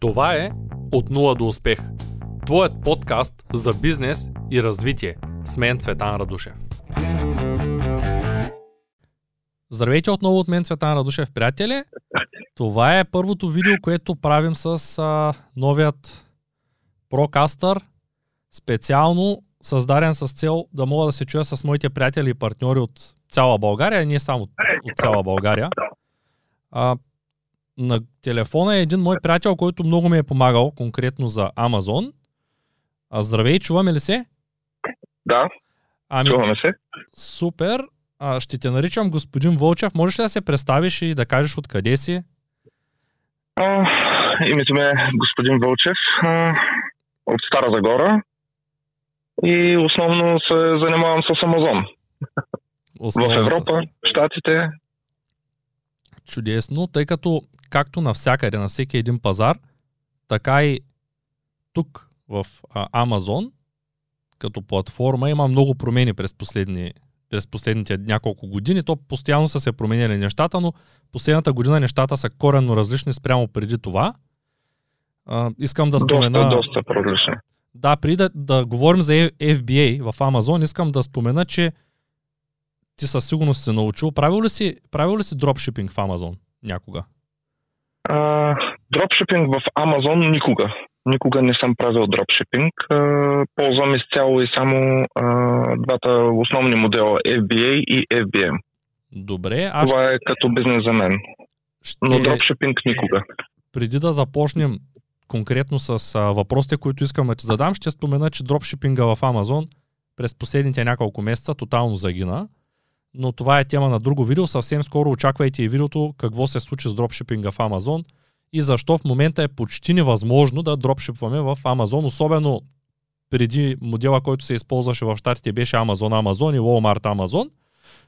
Това е От нула до успех. Твоят подкаст за бизнес и развитие. С мен Цветан Радушев. Здравейте отново от мен Цветан Радушев, приятели. Това е първото видео, което правим с а, новият Procaster, специално създаден с цел да мога да се чуя с моите приятели и партньори от цяла България, не само от цяла България. А, на телефона е един мой приятел, който много ми е помагал, конкретно за Амазон. А, здравей, чуваме ли се? Да, Ами, чуваме се. супер. А, ще те наричам господин Вълчев. Можеш ли да се представиш и да кажеш откъде си? А, името ми е господин Вълчев а, от Стара Загора и основно се занимавам с Амазон. В Основно Европа, С... Штатите. Чудесно, тъй като както навсякъде, на всеки един пазар, така и тук в а, Амазон, като платформа, има много промени през, последни, през последните няколко години. То постоянно са се променили нещата, но последната година нещата са коренно различни спрямо преди това. А, искам да спомена... Доста, доста. Да, преди да, да говорим за FBA в Амазон, искам да спомена, че ти със сигурност си научил. Правил ли си, правил ли си дропшипинг в Амазон някога? А, дропшипинг в Амазон никога. Никога не съм правил дропшипинг. А, ползвам изцяло и само а, двата основни модела FBA и FBM. Добре, аз Това е като бизнес за мен. ще, Но дропшипинг никога. преди да започнем конкретно с а, въпросите, които искам да ти задам, ще спомена, че дропшипинга в Амазон през последните няколко месеца тотално загина. Но това е тема на друго видео. Съвсем скоро очаквайте и видеото какво се случи с дропшипинга в Амазон и защо в момента е почти невъзможно да дропшипваме в Амазон, особено преди модела, който се използваше в щатите беше Amazon Amazon и Walmart Amazon.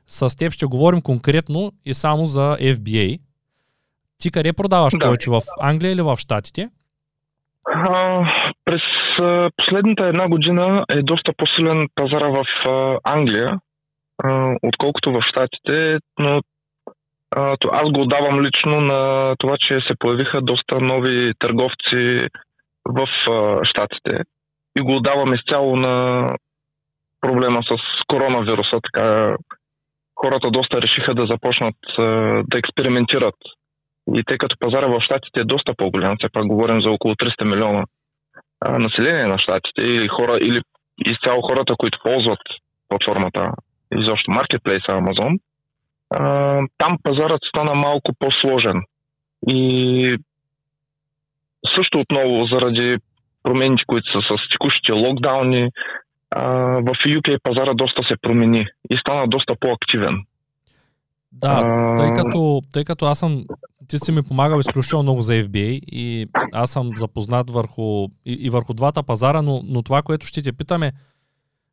С теб ще говорим конкретно и само за FBA. Ти къде продаваш Да. повече, в Англия или в щатите? А, през последната една година е доста по-силен пазара в Англия, отколкото в Штатите, но аз го отдавам лично на това, че се появиха доста нови търговци в а, Штатите и го отдавам изцяло на проблема с коронавируса. Така, хората доста решиха да започнат да експериментират и тъй като пазара в Штатите е доста по-голям, все пак говорим за около 300 милиона а, население на Штатите или хора, или изцяло хората, които ползват платформата, изобщо маркетплейса Amazon, а, там пазарът стана малко по-сложен. И също отново заради промените, които са с текущите локдауни, а, в UK пазара доста се промени и стана доста по-активен. Да, тъй като, тъй като аз съм, ти си ми помагал изключително много за FBA и аз съм запознат върху, и, и върху двата пазара, но, но това, което ще те питаме,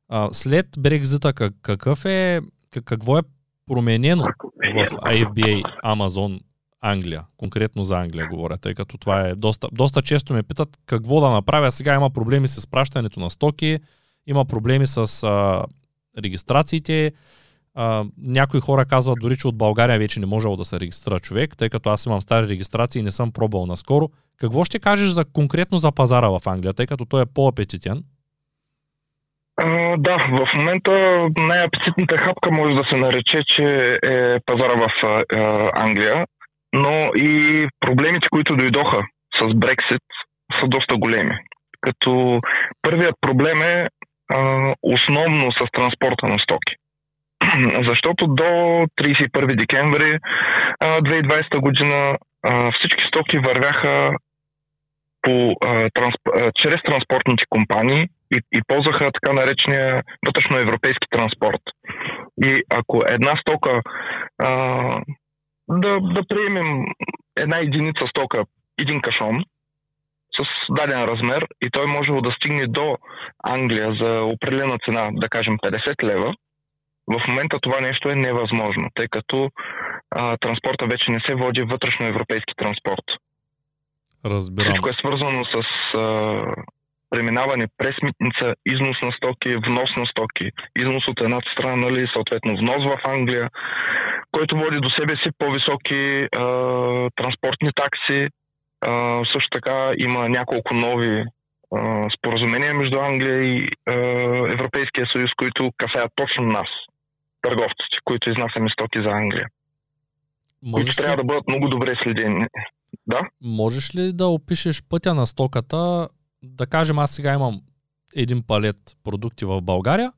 а, след Брекзита как, какъв е, как, какво е променено в FBA Amazon Англия, конкретно за Англия говоря, тъй като това е доста, доста често ме питат какво да направя. Сега има проблеми с пращането на стоки, има проблеми с а, регистрациите, а, някои хора казват дори, че от България вече не можело да се регистрира човек, тъй като аз имам стари регистрации и не съм пробвал наскоро. Какво ще кажеш за конкретно за пазара в Англия, тъй като той е по-апетитен? Да, в момента най-апетитната хапка може да се нарече, че е пазара в а, Англия, но и проблемите, които дойдоха с Брексит, са доста големи. Като първият проблем е а, основно с транспорта на стоки. Защото до 31 декември а, 2020 година а, всички стоки вървяха по, а, трансп... а, чрез транспортните компании и, и ползваха така наречения вътрешноевропейски транспорт. И ако една стока, а, да, да приемем една единица стока, един кашон, с даден размер и той можело да стигне до Англия за определена цена, да кажем 50 лева, в момента това нещо е невъзможно, тъй като а, транспорта вече не се води вътрешноевропейски транспорт. Разбирам. Всичко е свързано с а, преминаване през митница, износ на стоки, внос на стоки, износ от едната страна, нали, съответно внос в Англия, който води до себе си по-високи а, транспортни такси, А, също така има няколко нови а, споразумения между Англия и а, Европейския съюз, които касаят точно нас, търговците, които изнасяме стоки за Англия. Можеш които ли... трябва да бъдат много добре следени. Да? Можеш ли да опишеш пътя на стоката? Да кажем, аз сега имам един палет продукти в България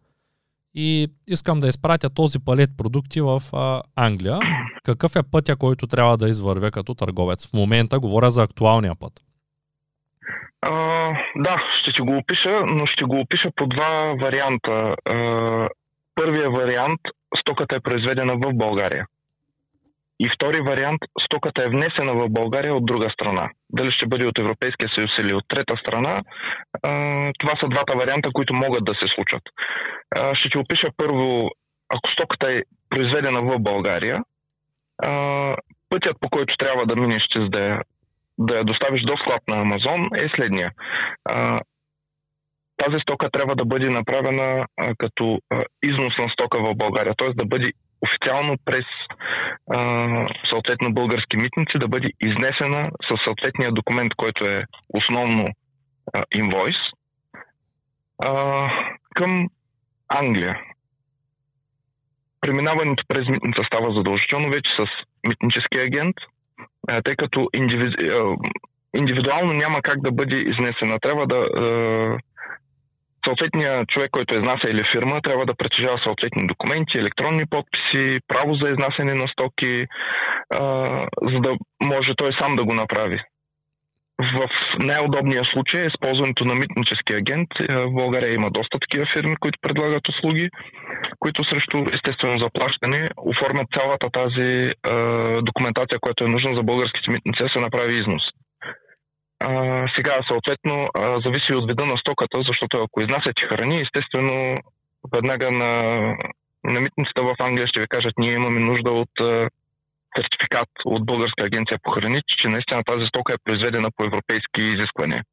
и искам да изпратя този палет продукти в а, Англия. Какъв е пътя, който трябва да извървя като търговец? В момента говоря за актуалния път. А, да, ще ти го опиша, но ще го опиша по два варианта. А, първия вариант стоката е произведена в България. И втори вариант, стоката е внесена в България от друга страна. Дали ще бъде от Европейския съюз или от трета страна, това са двата варианта, които могат да се случат. Ще ти опиша първо, ако стоката е произведена в България, пътят по който трябва да минеш, за да я, да я доставиш до склад на Амазон е следния. Тази стока трябва да бъде направена като износ на стока в България, т.е. да бъде официално през а, съответно български митници да бъде изнесена със съответния документ, който е основно а, инвойс, а, към Англия. Преминаването през митница става задължително вече с митнически агент, а, тъй като индивиду... индивидуално няма как да бъде изнесена. Трябва да съответният човек, който е изнася или фирма, трябва да притежава съответни документи, електронни подписи, право за изнасяне на стоки, а, за да може той сам да го направи. В най-удобния случай е използването на митнически агент. В България има доста такива фирми, които предлагат услуги, които срещу естествено заплащане оформят цялата тази е, документация, която е нужна за българските митници да се направи износ. А, сега, съответно, а, зависи от вида на стоката, защото ако изнасяте храни, естествено, веднага на, на митницата в Англия ще ви кажат, ние имаме нужда от а, сертификат от Българска агенция по храните, че наистина тази стока е произведена по европейски изисквания.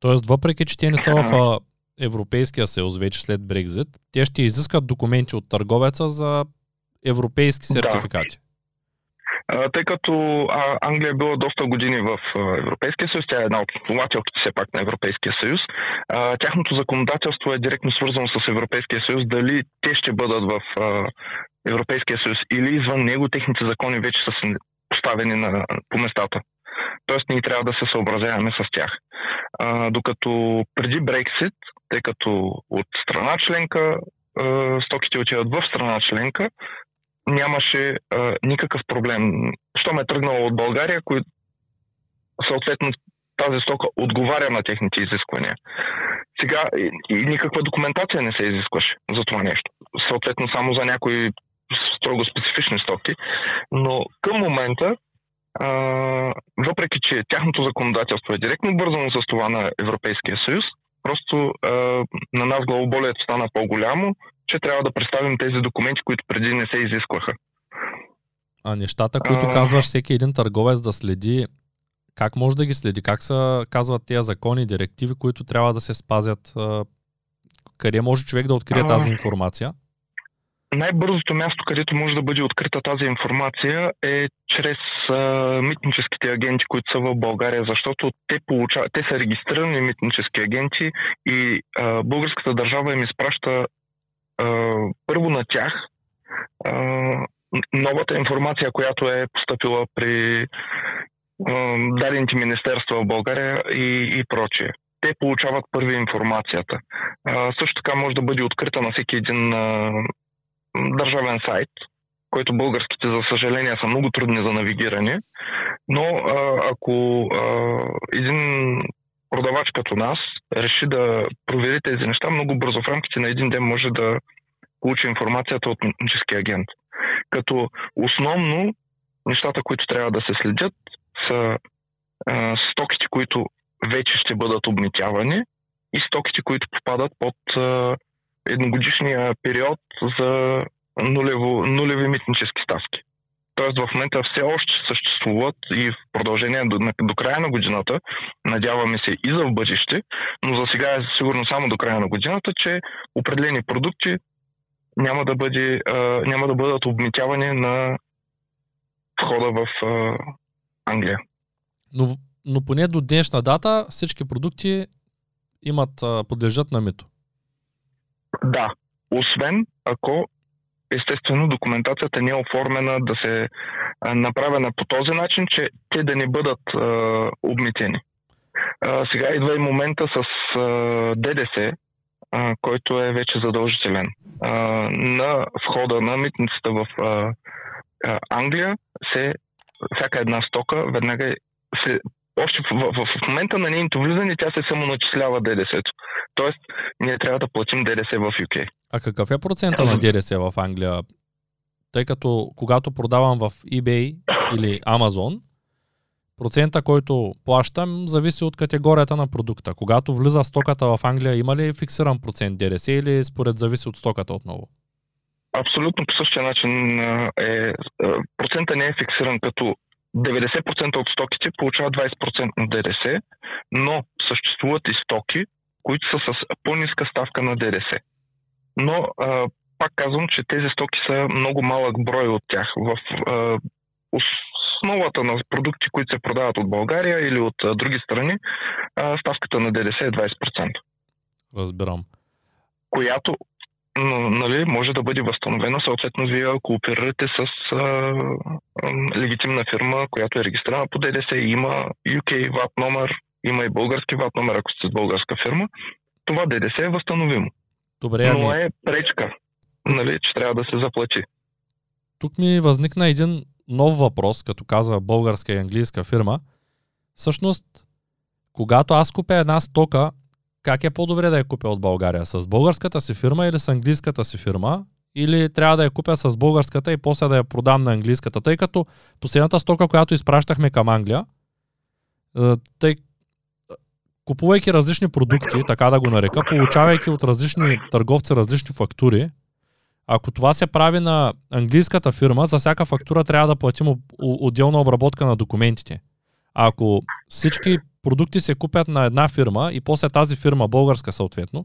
Тоест, въпреки, че те не са в Европейския съюз вече след Брекзит, те ще изискат документи от търговеца за европейски сертификати. Да тъй като Англия е била доста години в Европейския съюз, тя е една от основателките все пак на Европейския съюз, тяхното законодателство е директно свързано с Европейския съюз, дали те ще бъдат в Европейския съюз или извън него, техните закони вече са поставени на, по местата. Тоест ние трябва да се съобразяваме с тях. А, докато преди Брексит, тъй като от страна членка стоките отиват в страна членка, нямаше а, никакъв проблем. Що ме е тръгнало от България, кои, съответно тази стока отговаря на техните изисквания. Сега и, и никаква документация не се изискваше за това нещо. Съответно само за някои строго специфични стоки. Но към момента, а, въпреки че тяхното законодателство е директно бързано с това на Европейския съюз, просто а, на нас главоболието стана по-голямо че трябва да представим тези документи, които преди не се изискваха. А нещата, които а... казваш всеки един търговец да следи, как може да ги следи? Как се казват тези закони, директиви, които трябва да се спазят? Къде може човек да открие а... тази информация? Най-бързото място, където може да бъде открита тази информация е чрез а, митническите агенти, които са в България, защото те, получават, те са регистрирани митнически агенти и а, българската държава им изпраща първо на тях новата информация, която е поступила при дадените министерства в България и, и прочие. Те получават първи информацията. А, също така може да бъде открита на всеки един а, държавен сайт, който българските, за съжаление, са много трудни за навигиране. Но а, ако а, един продавач като нас реши да провери тези неща, много бързо в рамките на един ден може да получи информацията от митнически агент. Като основно нещата, които трябва да се следят, са а, стоките, които вече ще бъдат обмитявани и стоките, които попадат под а, едногодишния период за нулево, нулеви митнически ставки. Тоест в момента все още съществуват и в продължение до, до края на годината, надяваме се и за в бъдеще, но за сега е сигурно само до края на годината, че определени продукти няма да, бъде, а, няма да бъдат обмитявани на входа в а, Англия. Но, но поне до днешна дата всички продукти имат, подлежат на мито. Да, освен ако естествено документацията не е оформена да се направена по този начин, че те да не бъдат а, обмитени. А, сега идва и момента с а, ДДС, а, който е вече задължителен. А, на входа на митницата в а, а, Англия се всяка една стока веднага се още в, в, в момента на нейното влизане тя се самоначислява ДДС-то. Тоест, ние трябва да платим ДДС в UK. А какъв е процента на ДДС в Англия? Тъй като когато продавам в eBay или Amazon, процента, който плащам, зависи от категорията на продукта. Когато влиза стоката в Англия, има ли фиксиран процент ДДС или според зависи от стоката отново? Абсолютно по същия начин е. Процента не е фиксиран като 90% от стоките получават 20% на ДДС, но съществуват и стоки, които са с по-ниска ставка на ДДС. Но а, пак казвам, че тези стоки са много малък брой от тях. В а, основата на продукти, които се продават от България или от а, други страни, а, ставката на ДДС е 20%. Разбирам. Която нали, може да бъде възстановена съответно вие ако оперирате с а, а, легитимна фирма, която е регистрирана по ДДС, има UK VAT номер, има и български VAT номер, ако сте с българска фирма, това ДДС е възстановимо. Добре, Но ами... е пречка, нали, че трябва да се заплати. Тук ми възникна един нов въпрос, като каза българска и английска фирма. Всъщност, когато аз купя една стока, как е по-добре да я купя от България? С българската си фирма или с английската си фирма? Или трябва да я купя с българската и после да я продам на английската? Тъй като последната стока, която изпращахме към Англия, е, тъй, купувайки различни продукти, така да го нарека, получавайки от различни търговци различни фактури, ако това се прави на английската фирма, за всяка фактура трябва да платим отделна обработка на документите. Ако всички продукти се купят на една фирма и после тази фирма, българска съответно,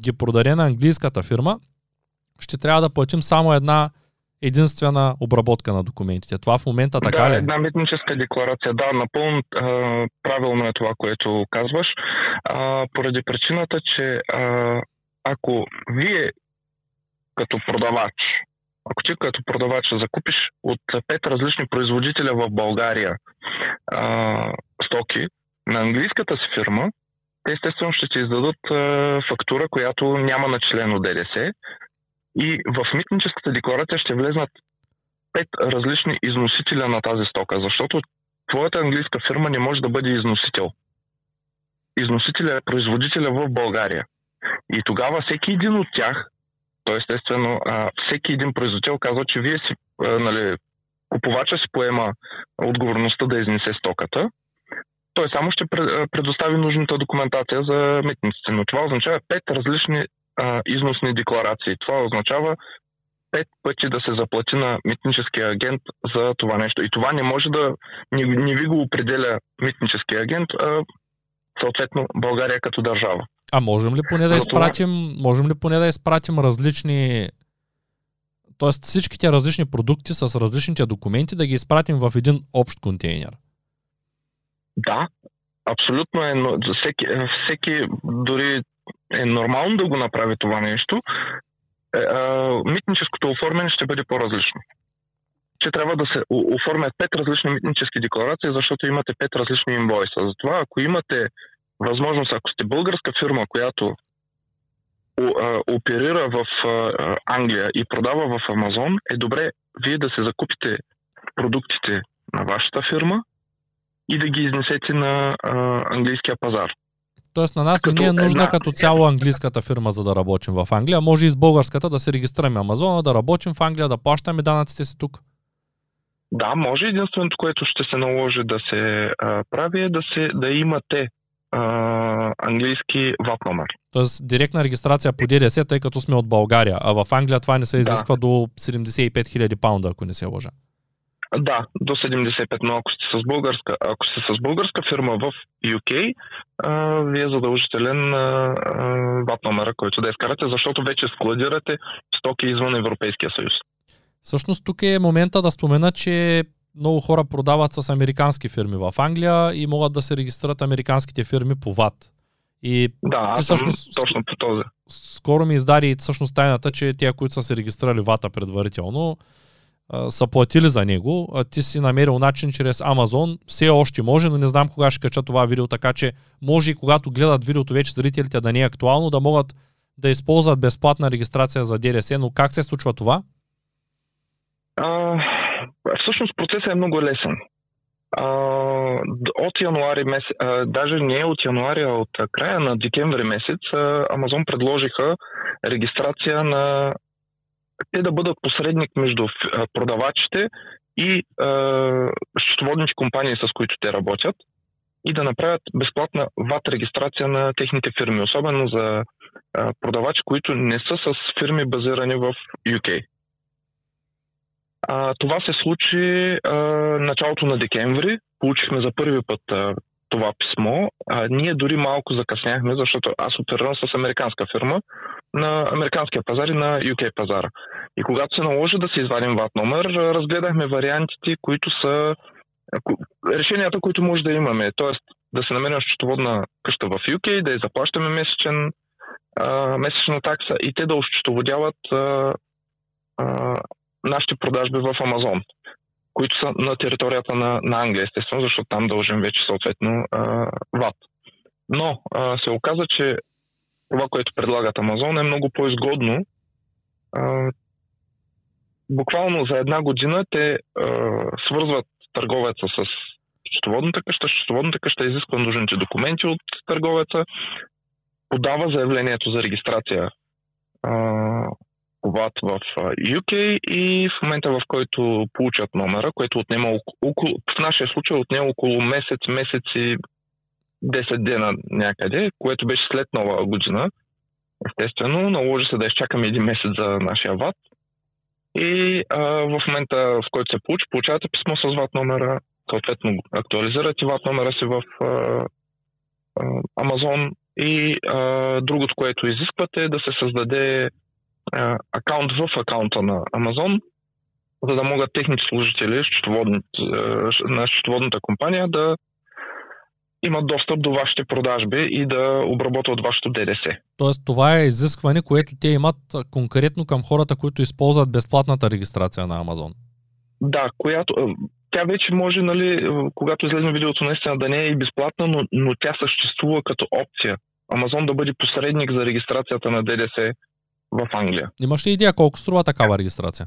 ги продаде на английската фирма, ще трябва да платим само една единствена обработка на документите. Това в момента така да, ли? една митническа декларация. Да, напълно а, правилно е това, което казваш. А, поради причината, че а, ако вие като продавач, ако ти като продавач закупиш от пет различни производителя в България а, стоки, на английската си фирма, те естествено ще ти издадат а, фактура, която няма начислено ДДС и в митническата декларация ще влезнат пет различни износителя на тази стока, защото твоята английска фирма не може да бъде износител. Износителя е производителя в България. И тогава всеки един от тях, то естествено всеки един производител казва, че вие си, нали, купувача си поема отговорността да изнесе стоката, той само ще предостави нужната документация за митниците. Но това означава пет различни а, износни декларации. Това означава пет пъти да се заплати на митническия агент за това нещо. И това не може да, не, не ви го определя митническия агент, а съответно България като държава. А можем ли поне да изпратим, можем ли поне да изпратим различни Тоест всичките различни продукти с различните документи да ги изпратим в един общ контейнер? Да, абсолютно е, но всеки, всеки дори е нормално да го направи това нещо. Е, митническото оформяне ще бъде по-различно. Че трябва да се оформят пет различни митнически декларации, защото имате пет различни инвойса. Затова, ако имате възможност, ако сте българска фирма, която оперира в Англия и продава в Амазон, е добре вие да се закупите продуктите на вашата фирма и да ги изнесете на а, английския пазар. Тоест на нас не е нужна една... като цяло английската фирма, за да работим в Англия. Може и с българската да се регистрираме Амазона, да работим в Англия, да плащаме данъците си тук. Да, може единственото, което ще се наложи да се а, прави е да, се, да имате а, английски ВАП номер. Тоест директна регистрация по ДДС, тъй като сме от България, а в Англия това не се изисква да. до 75 000 паунда, ако не се лъжа. Да, до 75, но ако сте с българска, ако сте с българска фирма в UK, а, вие е задължителен а, ват номера, който да изкарате, защото вече складирате стоки извън Европейския съюз. Всъщност тук е момента да спомена, че много хора продават с американски фирми в Англия и могат да се регистрират американските фирми по ВАТ. И Да, аз всъщност, точно по този. Скоро ми издаде всъщност тайната, че тия, които са се регистрирали вата предварително, са платили за него, а ти си намерил начин чрез Амазон, все още може, но не знам кога ще кача това видео, така че може и когато гледат видеото вече зрителите да не е актуално, да могат да използват безплатна регистрация за ДРС, но как се случва това? А, всъщност процесът е много лесен. А, от януари месец, а, даже не от януари, а от края на декември месец, Амазон предложиха регистрация на те да бъдат посредник между продавачите и счетоводните компании, с които те работят и да направят безплатна ВАТ регистрация на техните фирми, особено за продавачи, които не са с фирми базирани в UK. А, това се случи а, началото на декември. Получихме за първи път това писмо. А, ние дори малко закъсняхме, защото аз оперирам с американска фирма на американския пазар и на UK пазара. И когато се наложи да се извадим ват номер, разгледахме вариантите, които са решенията, които може да имаме. Тоест да се намерим счетоводна къща в UK, да я заплащаме месечен, а, месечна такса и те да ощетоводяват нашите продажби в Амазон, които са на територията на, на Англия, естествено, защото там дължим вече съответно а, ВАТ. Но а, се оказа, че това, което предлагат Амазон е много по-изгодно. А, буквално за една година те а, свързват търговеца с счетоводната къща, счетоводната къща изисква нужните документи от търговеца, подава заявлението за регистрация ВАТ в UK и в момента в който получат номера, което отнема около, в нашия случай отнема около месец, месец и 10 дена някъде, което беше след нова година. Естествено, наложи се да изчакаме един месец за нашия ВАТ. И а, в момента, в който се получи, получавате писмо с ВАТ номера, съответно актуализирате ВАТ номера си в а, а, Амазон и а, другото, което изисквате е да се създаде акаунт в акаунта на Амазон, за да могат техните служители на счетоводната компания да имат достъп до вашите продажби и да обработват вашето ДДС. Тоест това е изискване, което те имат конкретно към хората, които използват безплатната регистрация на Амазон. Да, която тя вече може, нали, когато излезе видеото, наистина да не е и безплатна, но, но тя съществува като опция. Амазон да бъде посредник за регистрацията на ДДС в Англия. Имаш ли идея колко струва такава регистрация?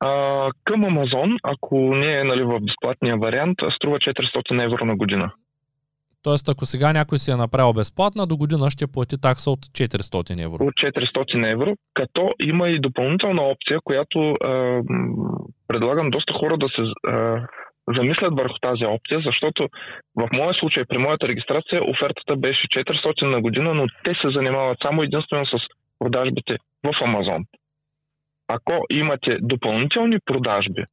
А, към Амазон, ако не е нали, в безплатния вариант, струва 400 евро на година. Тоест, ако сега някой си е направил безплатна, до година ще плати такса от 400 евро. От 400 евро, като има и допълнителна опция, която а, предлагам доста хора да се а, замислят върху тази опция, защото в моя случай, при моята регистрация, офертата беше 400 на година, но те се занимават само единствено с продажбите в Амазон. Ако имате допълнителни продажби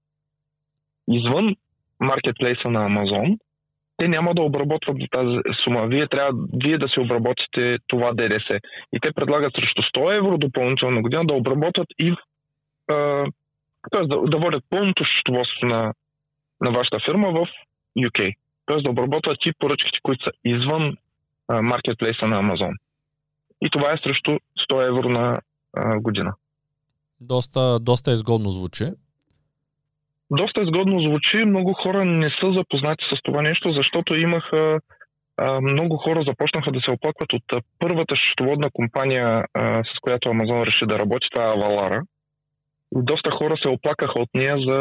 извън маркетплейса на Амазон, те няма да обработват за тази сума. Вие трябва вие да си обработите това ДДС. И те предлагат срещу 100 евро допълнителна година да обработват и т.е. Да, да водят пълното счетоводство на, на вашата фирма в UK. Т.е. да обработват и поръчките, които са извън маркетплейса на Амазон и това е срещу 100 евро на а, година. Доста, доста изгодно звучи. Доста изгодно звучи. Много хора не са запознати с това нещо, защото имаха а, много хора започнаха да се оплакват от а, първата счетоводна компания, а, с която Амазон реши да работи, това е Авалара. И доста хора се оплакаха от нея за...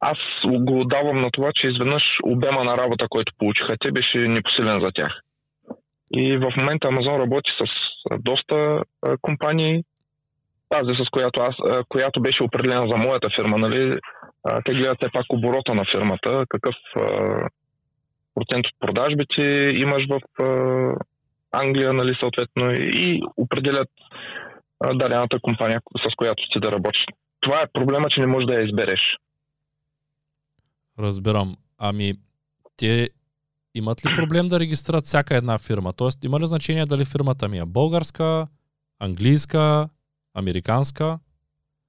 Аз го давам на това, че изведнъж обема на работа, който получиха, те беше непосилен за тях. И в момента Амазон работи с доста компании. Тази, с която, аз, която беше определена за моята фирма, нали, те гледат все пак оборота на фирмата, какъв процент от продажбите имаш в Англия, нали, съответно, и определят дадената компания, с която ти да работиш. Това е проблема, че не можеш да я избереш. Разбирам. Ами, те имат ли проблем да регистрират всяка една фирма? Тоест, има ли значение дали фирмата ми е българска, английска, американска?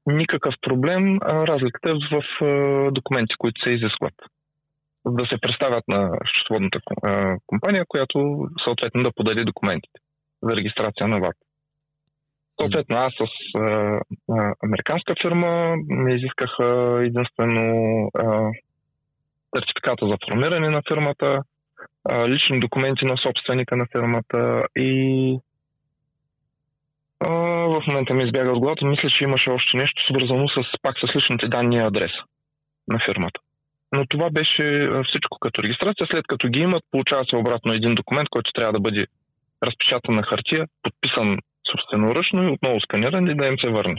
никакъв проблем. Разликата е в документи, които се изискват. Да се представят на счетоводната компания, която съответно да подаде документите за регистрация на ВАТ. Съответно, аз с а, а, американска фирма ми изискаха единствено а, сертификата за формиране на фирмата, а, лични документи на собственика на фирмата и а, в момента ми избяга от главата. Мисля, че имаше още нещо свързано с, пак с личните данни и адреса на фирмата. Но това беше всичко като регистрация. След като ги имат, получава се обратно един документ, който трябва да бъде разпечатан на хартия, подписан собственоръчно и отново сканиран и да им се върне.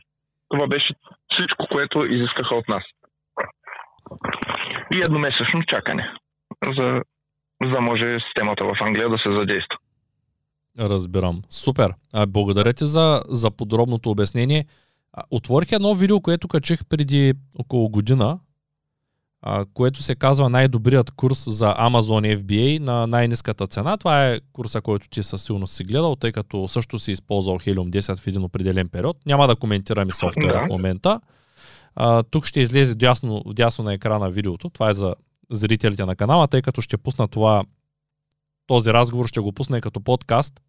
Това беше всичко, което изискаха от нас. И едномесечно чакане, за, за да може системата в Англия да се задейства. Разбирам. Супер. А, благодаря ти за, за подробното обяснение. Отворих едно видео, което качих преди около година, а, което се казва най-добрият курс за Amazon FBA на най-низката цена. Това е курса, който ти със силно си гледал, тъй като също си използвал Helium 10 в един определен период. Няма да коментираме софтуера да. в момента. А, тук ще излезе дясно, дясно на екрана видеото. Това е за зрителите на канала, тъй като ще пусна това този разговор, ще го пусна и като подкаст.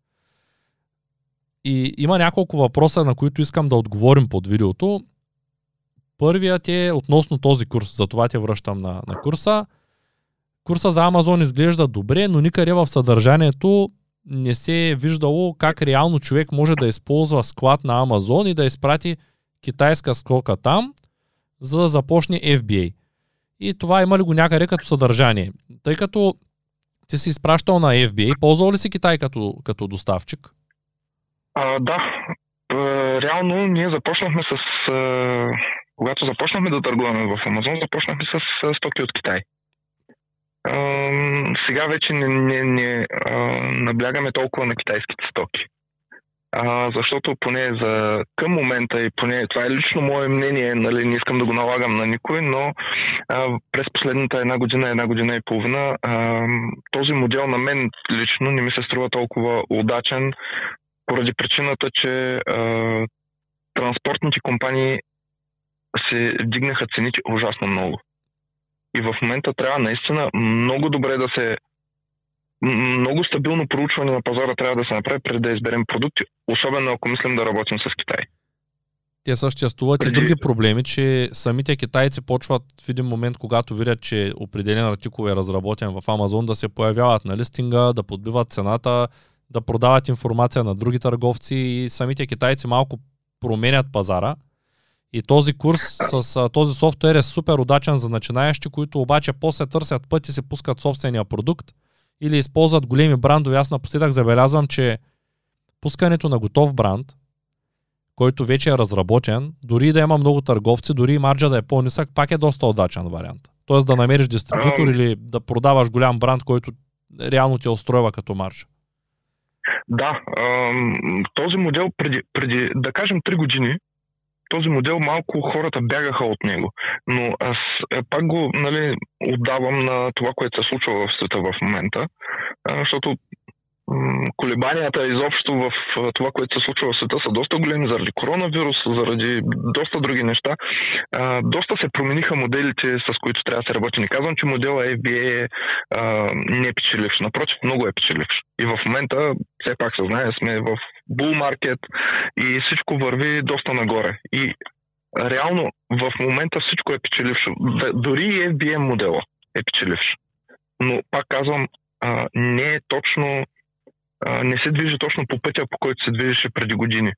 И има няколко въпроса, на които искам да отговорим под видеото. Първият е относно този курс, за това те връщам на, на курса. Курса за Амазон изглежда добре, но никъде в съдържанието не се е виждало как реално човек може да използва склад на Амазон и да изпрати китайска скока там, за да започне FBA. И това има ли го някъде като съдържание? Тъй като ти си изпращал на FBA, ползвал ли си Китай като, като доставчик? А, да. Реално ние започнахме с когато започнахме да търгуваме в Амазон, започнахме с стоки от Китай. Сега вече не, не, не наблягаме толкова на китайските стоки. А, защото поне за към момента и поне това е лично мое мнение, нали, не искам да го налагам на никой, но а, през последната една година, една година и половина а, този модел на мен лично не ми се струва толкова удачен, поради причината, че а, транспортните компании се вдигнаха цените ужасно много. И в момента трябва наистина много добре да се много стабилно проучване на пазара трябва да се направи преди да изберем продукти, особено ако мислим да работим с Китай. Те съществуват преди... и други проблеми, че самите китайци почват в един момент, когато видят, че определен артикул е разработен в Амазон, да се появяват на листинга, да подбиват цената, да продават информация на други търговци и самите китайци малко променят пазара и този курс с този софтуер е супер удачен за начинаещи, които обаче после търсят път и се пускат собствения продукт или използват големи брандове. Аз напоследък забелязвам, че пускането на готов бранд, който вече е разработен, дори да има много търговци, дори и марджа да е по-нисък, пак е доста удачен вариант. Тоест да намериш дистрибутор или да продаваш голям бранд, който реално те устройва като марж. Да, този модел преди, преди да кажем 3 години, този модел малко хората бягаха от него. Но аз е, пак го нали, отдавам на това, което се случва в света в момента, защото колебанията изобщо в това, което се случва в света са доста големи заради коронавирус, заради доста други неща. доста се промениха моделите, с които трябва да се работи. Не казвам, че модела FBA е не е печеливш. Напротив, много е печеливш. И в момента, все пак се знае, сме в bull market и всичко върви доста нагоре. И реално в момента всичко е печелившо. Дори и FBM модела е печеливш. Но пак казвам, не е точно не се движи точно по пътя, по който се движеше преди години.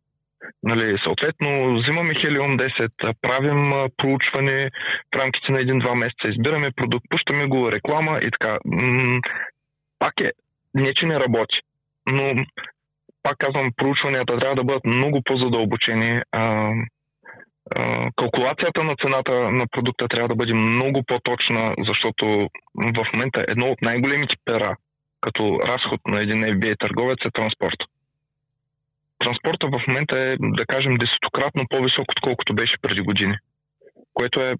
Нали, съответно, взимаме Helium 10, правим проучване в рамките на един-два месеца, избираме продукт, пущаме го, реклама и така. Пак е, не че не работи, но пак казвам, проучванията трябва да бъдат много по-задълбочени. Калкулацията на цената на продукта трябва да бъде много по-точна, защото в момента едно от най-големите пера като разход на един FBA търговец е транспорт. Транспорта в момента е, да кажем, десетократно по-висок, отколкото беше преди години. Което е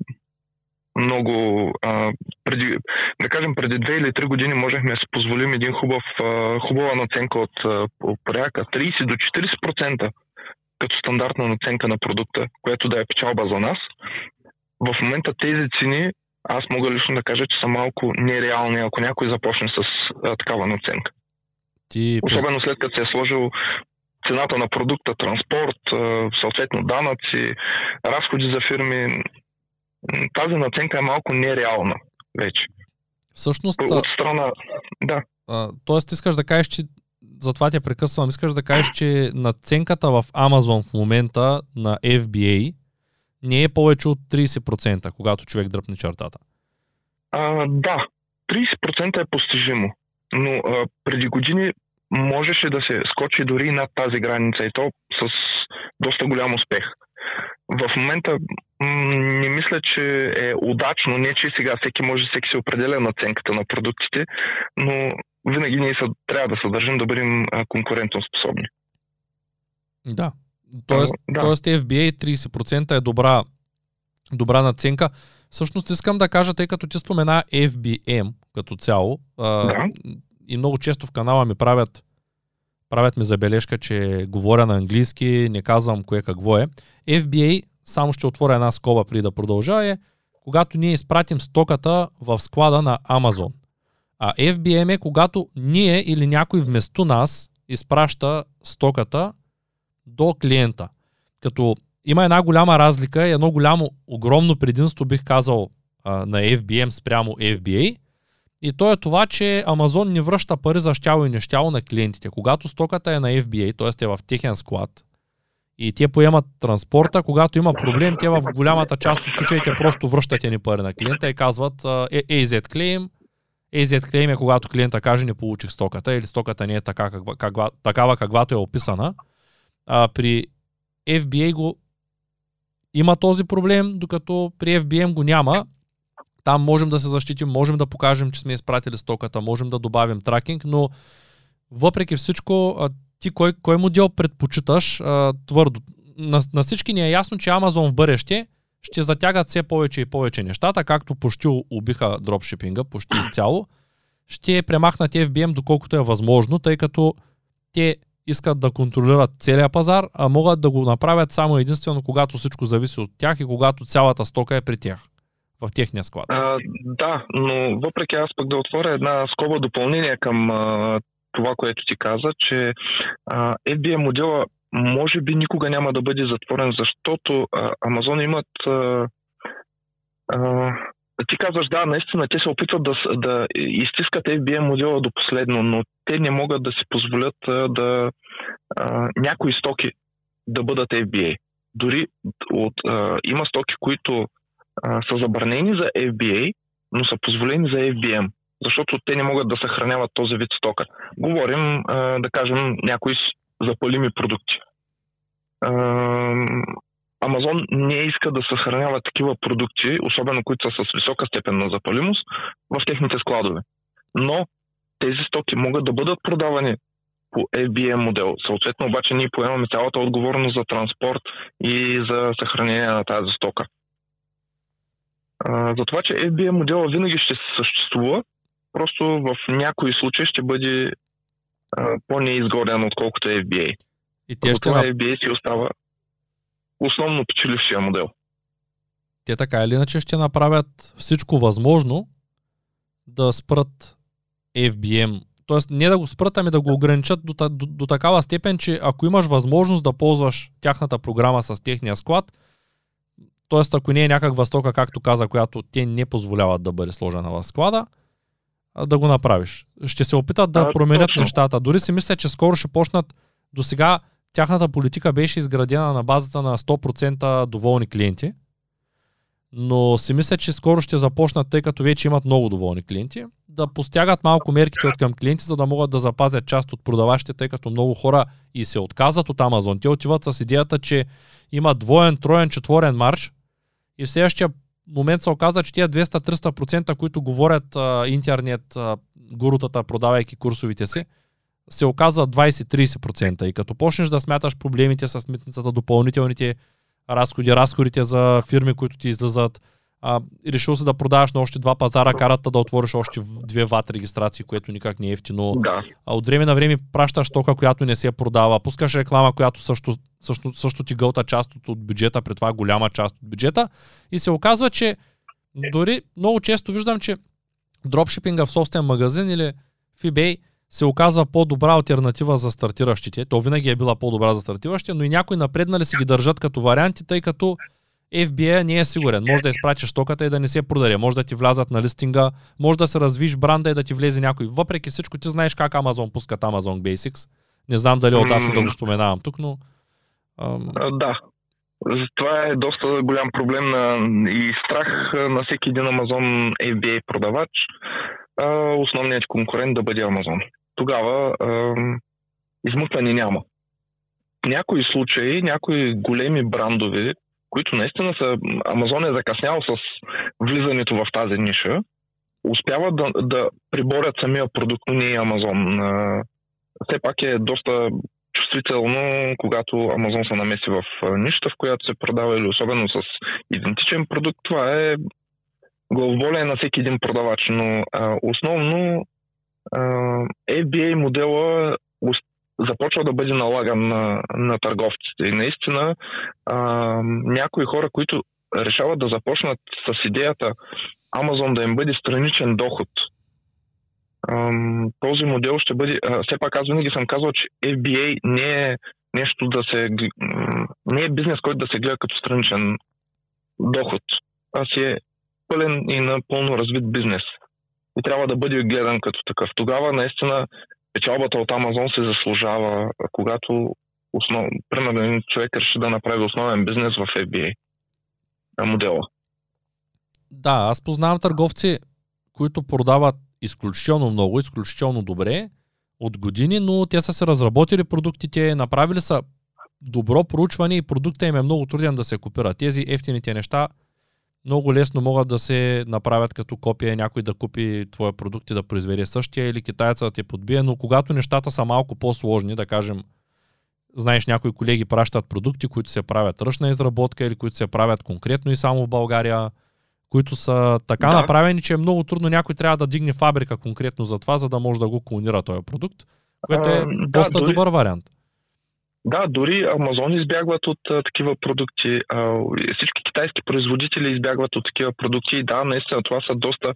много. А, преди, да кажем, преди две или три години можехме да си позволим един хубав, а, хубава наценка от порядка 30 до 40%, като стандартна наценка на продукта, която да е печалба за нас. В момента тези цени, аз мога лично да кажа, че са малко нереални, ако някой започне с а, такава наценка. Ти... Особено след като се е сложил цената на продукта, транспорт, съответно данъци, разходи за фирми. Тази наценка е малко нереална вече. Всъщност. От страна. Да. А, тоест, искаш да кажеш, че затова те прекъсвам. Искаш да кажеш, че наценката в Amazon в момента на FBA не е повече от 30%, когато човек дръпне чертата. А, да, 30% е постижимо. Но а, преди години можеше да се скочи дори над тази граница и то с доста голям успех. В момента не мисля, че е удачно, не че сега всеки може, всеки се определя наценката на продуктите, но винаги ние са, трябва да се държим да бъдем конкурентно способни. Да. Тоест, да. тоест FBA 30% е добра, добра наценка. Всъщност искам да кажа, тъй като ти спомена FBM като цяло, да. и много често в канала ми правят правят ми забележка, че говоря на английски, не казвам кое какво е. FBA, само ще отворя една скоба преди да продължа, е когато ние изпратим стоката в склада на Amazon. А FBM е когато ние или някой вместо нас изпраща стоката до клиента. Като има една голяма разлика и едно голямо, огромно предимство бих казал на FBM спрямо FBA. И то е това, че Амазон не връща пари за щяло и нещяло на клиентите. Когато стоката е на FBA, т.е. е в техен склад, и те поемат транспорта, когато има проблем, те в голямата част от случаите просто връщат ни пари на клиента и казват AZ claim. AZ claim е когато клиента каже не получих стоката или стоката не е така, каква, каква, такава каквато е описана. А, при FBA го има този проблем, докато при FBM го няма там можем да се защитим, можем да покажем, че сме изпратили стоката, можем да добавим тракинг, но въпреки всичко, ти кой, кой модел предпочиташ а, твърдо? На, на всички ни е ясно, че Amazon в бъдеще ще затягат все повече и повече нещата, както почти убиха дропшипинга, почти изцяло. Ще премахнат FBM доколкото е възможно, тъй като те искат да контролират целия пазар, а могат да го направят само единствено когато всичко зависи от тях и когато цялата стока е при тях в техния склад. А, да, но въпреки аз пък да отворя една скоба допълнение към а, това, което ти каза, че а, FBA модела може би никога няма да бъде затворен, защото Амазон имат а, а, ти казваш, да, наистина, те се опитват да, да изтискат FBA модела до последно, но те не могат да си позволят да а, някои стоки да бъдат FBA. Дори от, а, има стоки, които са забранени за FBA, но са позволени за FBM, защото те не могат да съхраняват този вид стока. Говорим, да кажем, някои запалими продукти. Амазон не иска да съхранява такива продукти, особено които са с висока степен на запалимост, в техните складове. Но тези стоки могат да бъдат продавани по FBM модел. Съответно, обаче ние поемаме цялата отговорност за транспорт и за съхранение на тази стока. А, за това, че FBA модела винаги ще съществува, просто в някои случаи ще бъде а, по-неизгоден, отколкото FBA. И те ще... FBA си остава основно печелившия модел. Те така или иначе ще направят всичко възможно да спрат FBM. Тоест не да го спрат, ами да го ограничат до, до, до такава степен, че ако имаш възможност да ползваш тяхната програма с техния склад, Тоест, ако не е някаква стока, както каза, която те не позволяват да бъде сложена в склада, да го направиш. Ще се опитат да а, променят точно. нещата. Дори си мисля, че скоро ще почнат. До сега тяхната политика беше изградена на базата на 100% доволни клиенти. Но си мисля, че скоро ще започнат, тъй като вече имат много доволни клиенти, да постягат малко мерките от към клиенти, за да могат да запазят част от продаващите, тъй като много хора и се отказват от Амазон. Те отиват с идеята, че има двоен, троен, четворен марш и в следващия момент се оказа, че тия 200-300%, които говорят а, интернет а, гурутата, продавайки курсовите си, се оказва 20-30%. И като почнеш да смяташ проблемите с митницата, допълнителните разходи, разходите за фирми, които ти излизат, а, решил се да продаваш на още два пазара, карата да отвориш още две ват регистрации, което никак не е ефтино. Да. А от време на време пращаш тока, която не се продава, пускаш реклама, която също, също, също ти гълта част от, от бюджета, при това голяма част от бюджета. И се оказва, че дори много често виждам, че дропшипинга в собствен магазин или в eBay се оказва по-добра альтернатива за стартиращите. То винаги е била по-добра за стартиращите, но и някои напреднали си ги държат като варианти, тъй като FBA не е сигурен. Може да изпратиш стоката и да не се продаде. Може да ти влязат на листинга, може да се развиш бранда и да ти влезе някой. Въпреки всичко, ти знаеш как Amazon пускат Amazon Basics. Не знам дали е удачно да го споменавам тук, но... Ам... Да, това е доста голям проблем на, и страх на всеки един Amazon FBA продавач. А, основният конкурент да бъде Amazon. Тогава а, измъкване няма. В някои случаи, някои големи брандове, които наистина са... Амазон е закъснял с влизането в тази ниша, успяват да, да приборят самия продукт, но не и Амазон. Все пак е доста чувствително, когато Амазон се намеси в нишата, в която се продава или особено с идентичен продукт. Това е главоболие на всеки един продавач, но а, основно а, ABA модела започва да бъде налаган на, на търговците. И наистина а, някои хора, които решават да започнат с идеята Амазон да им бъде страничен доход, а, този модел ще бъде... А, все пак аз винаги съм казал, че FBA не е нещо да се... Не е бизнес, който да се гледа като страничен доход. А си е пълен и напълно развит бизнес. И трябва да бъде гледан като такъв. Тогава наистина печалбата от Амазон се заслужава, когато основ... примерно човек реши да направи основен бизнес в FBA модела. Да, аз познавам търговци, които продават изключително много, изключително добре от години, но те са се разработили продуктите, направили са добро проучване и продукта им е много труден да се копира. Тези ефтините неща много лесно могат да се направят като копия някой да купи твоя продукт и да произведе същия или китайца да те подбие, но когато нещата са малко по-сложни, да кажем, знаеш, някои колеги пращат продукти, които се правят ръчна изработка или които се правят конкретно и само в България, които са така да. направени, че е много трудно някой трябва да дигне фабрика конкретно за това, за да може да го клонира този продукт, което е а, доста да, добър вариант. Да, дори Амазон избягват от а, такива продукти. А, всички китайски производители избягват от такива продукти. Да, наистина това са доста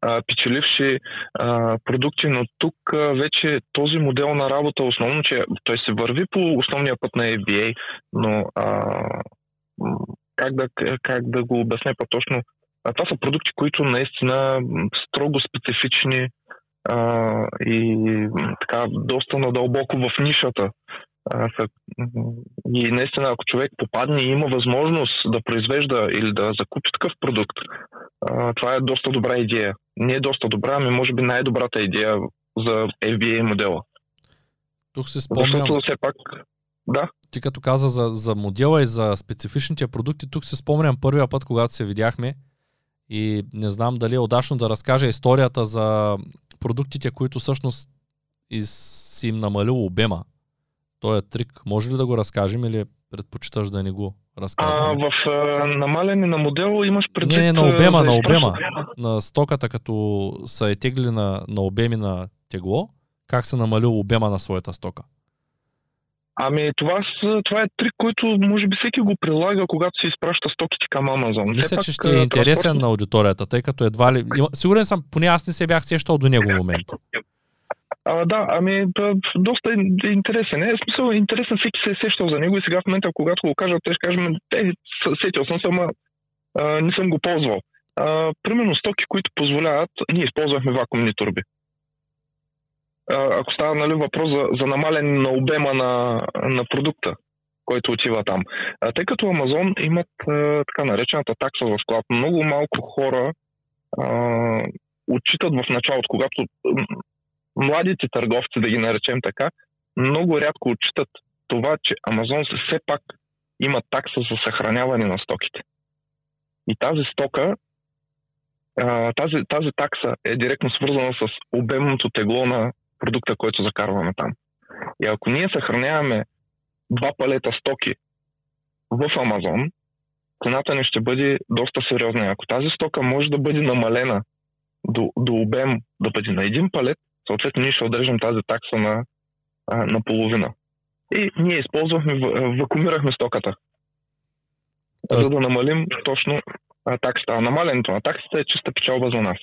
а, печеливши а, продукти, но тук а, вече този модел на работа, основно, че той се върви по основния път на FBA, но а, как, да, как да го обясня по-точно? А, това са продукти, които наистина строго специфични а, и така доста надълбоко в нишата и наистина, ако човек попадне и има възможност да произвежда или да закупи такъв продукт, това е доста добра идея. Не е доста добра, ами може би най-добрата идея за FBA модела. Тук се спомням... Защото все пак... Да. Ти като каза за, за модела и за специфичните продукти, тук се спомням първия път, когато се видяхме и не знам дали е удачно да разкажа историята за продуктите, които всъщност и си им намалил обема този трик, може ли да го разкажем или предпочиташ да не го разказваме? А, в а, намаляне на модел имаш предвид... Не, не, на обема, на обема. На стоката, като са е тегли на, на обеми на тегло, как се намалил обема на своята стока? Ами това, това е трик, който може би всеки го прилага, когато се изпраща стоките към Амазон. Мисля, че ще е интересен транспорт... на аудиторията, тъй като едва ли... Сигурен съм, поне аз не се бях сещал до него момент. А, да, ами доста интересен. Е, смисъл, интересен всеки се е сещал за него и сега в момента, когато го кажа, те ще кажем, е, сетил съм се, ама не съм го ползвал. А, примерно стоки, които позволяват, ние използвахме вакуумни турби. А, ако става нали, въпрос за, за намаляне на обема на, на продукта, който отива там. А, тъй като Амазон имат а, така наречената такса за склад, много малко хора а, отчитат в началото, когато младите търговци, да ги наречем така, много рядко отчитат това, че Амазон все пак има такса за съхраняване на стоките. И тази стока, тази, тази такса е директно свързана с обемното тегло на продукта, който закарваме там. И ако ние съхраняваме два палета стоки в Амазон, цената ни ще бъде доста сериозна. Ако тази стока може да бъде намалена до, до обем да бъде на един палет, съответно ние ще отрежем тази такса на, на половина. И ние използвахме, вакуумирахме стоката. Тоест... За да намалим точно таксата. А намалянето на таксата е чиста печалба за нас.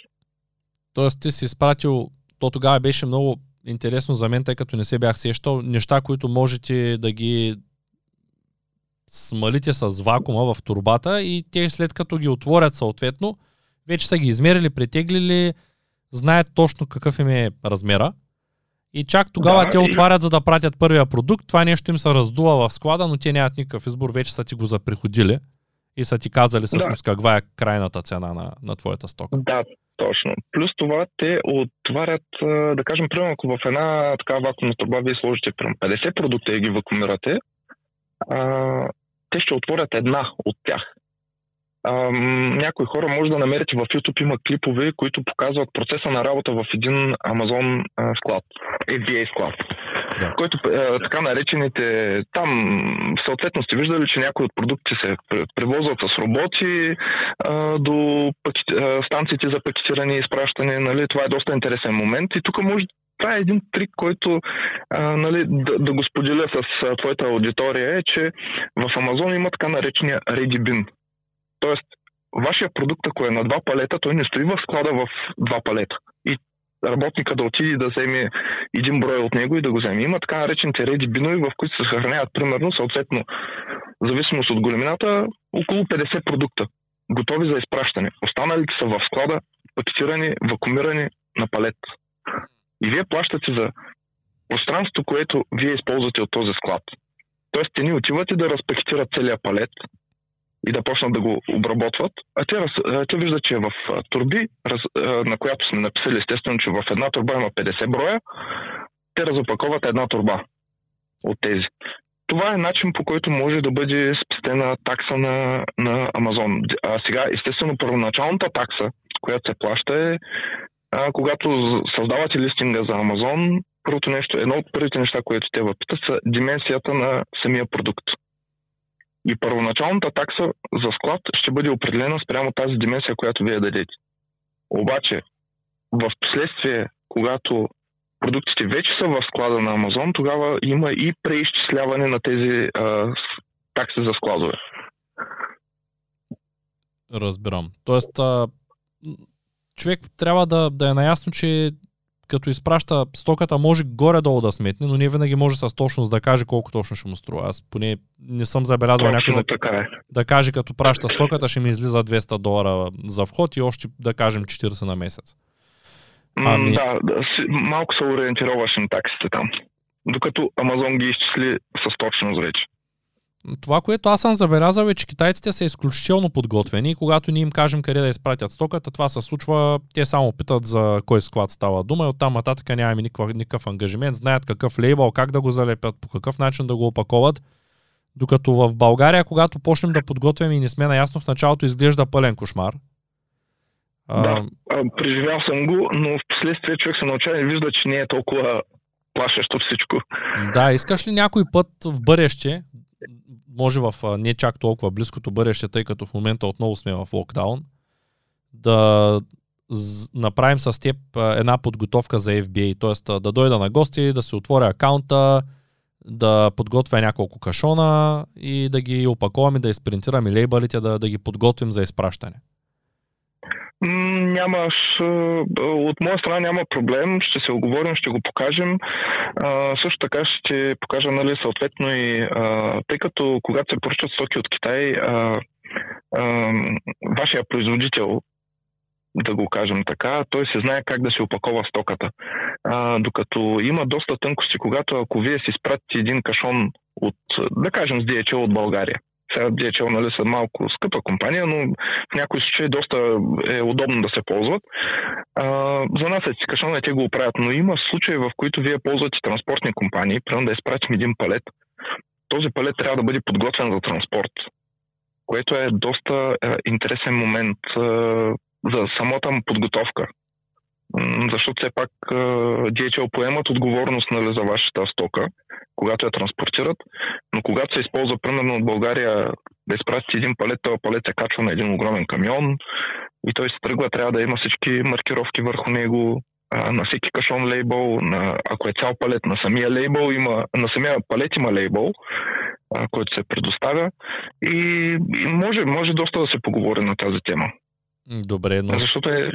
Тоест ти си изпратил, то тогава беше много интересно за мен, тъй като не се бях сещал, неща, които можете да ги смалите с вакуума в турбата и те след като ги отворят съответно, вече са ги измерили, претеглили, знаят точно какъв им е размера. И чак тогава да, те отварят, за да пратят първия продукт. Това нещо им се раздува в склада, но те нямат никакъв избор, вече са ти го заприходили и са ти казали всъщност да. каква е крайната цена на, на твоята стока. Да, точно. Плюс това те отварят, да кажем, примерно, ако в една такава вакуумна турба вие сложите примерно 50 продукта и ги вакуумирате, а, те ще отворят една от тях. Ам, някои хора може да намерите в YouTube има клипове, които показват процеса на работа в един Amazon склад, FBA склад, да. който а, така наречените там съответно сте виждали, че някои от продукти се превозват с роботи а, до пакет, а, станциите за пакетиране и изпращане. Нали? Това е доста интересен момент и тук може това е един трик, който а, нали, да, да го споделя с а, твоята аудитория е, че в Амазон има така наречения Ready Bin. Тоест, вашия продукт, ако е на два палета, той не стои в склада в два палета. И работника да отиде да вземе един брой от него и да го вземе. Има така наречените реди бинови, в които се съхраняват примерно, съответно, в зависимост от големината, около 50 продукта, готови за изпращане. Останалите са в склада, пакетирани, вакуумирани на палет. И вие плащате за пространството, което вие използвате от този склад. Тоест, те ни отивате да разпакетират целият палет, и да почнат да го обработват. А те, те виждат, че е в турби, на която сме написали естествено, че в една турба има 50 броя, те разопаковат една турба от тези. Това е начин по който може да бъде спестена такса на, на Амазон. А сега, естествено, първоначалната такса, която се плаща е а, когато създавате листинга за Амазон, първото нещо, едно от първите неща, което те въпитат, са дименсията на самия продукт. И първоначалната такса за склад ще бъде определена спрямо тази дименсия, която вие дадете. Обаче, в последствие, когато продуктите вече са в склада на Амазон, тогава има и преизчисляване на тези а, такси за складове. Разбирам. Тоест, а, човек трябва да, да е наясно, че като изпраща стоката, може горе-долу да сметне, но не винаги може с точност да каже колко точно ще му струва. Аз поне не съм забелязал някой да, е. да каже, като праща стоката, ще ми излиза 200 долара за вход и още да кажем 40 на месец. Ами... Да, да, малко са ориентировъчни таксите там. Докато Амазон ги изчисли с точност вече. Това, което аз съм забелязал е, че китайците са изключително подготвени когато ние им кажем къде да изпратят стоката, това се случва, те само питат за кой склад става дума и оттам нататък нямаме никакъв, никакъв ангажимент, знаят какъв лейбъл, как да го залепят, по какъв начин да го опаковат. Докато в България, когато почнем да подготвяме и не сме наясно, в началото изглежда пълен кошмар. Да, преживял съм го, но в последствие човек се научава и вижда, че не е толкова плашещо всичко. Да, искаш ли някой път в бъдеще може в не чак толкова близкото бъдеще, тъй като в момента отново сме в локдаун, да направим с теб една подготовка за FBA, т.е. да дойда на гости, да се отворя акаунта, да подготвя няколко кашона и да ги опаковаме, да изпринтираме лейбълите, да, да ги подготвим за изпращане. Нямаш, от моя страна няма проблем, ще се оговорим, ще го покажем. А, също така ще покажа, нали, съответно и, а, тъй като когато се поръчат стоки от Китай, а, а, вашия производител, да го кажем така, той се знае как да се опакова стоката. А, докато има доста тънкости, когато ако вие си спратите един кашон от, да кажем, с DHL от България, сега DHL нали, са малко скъпа компания, но в някои случаи доста е удобно да се ползват. А, за нас е кашон, те го оправят, но има случаи, в които вие ползвате транспортни компании, примерно да изпратим един палет. Този палет трябва да бъде подготвен за транспорт, което е доста е, интересен момент е, за самата му подготовка. Защото все пак DHL поемат отговорност нали, за вашата стока, когато я транспортират, но когато се използва примерно от България да изпратите един палет, този палет се качва на един огромен камион и той се тръгва, трябва да има всички маркировки върху него, на всеки кашон лейбъл, на, ако е цял палет, на самия лейбъл има, на самия палет има лейбъл, а, който се предоставя и, и може, може доста да се поговори на тази тема. Добре, но... Защото е...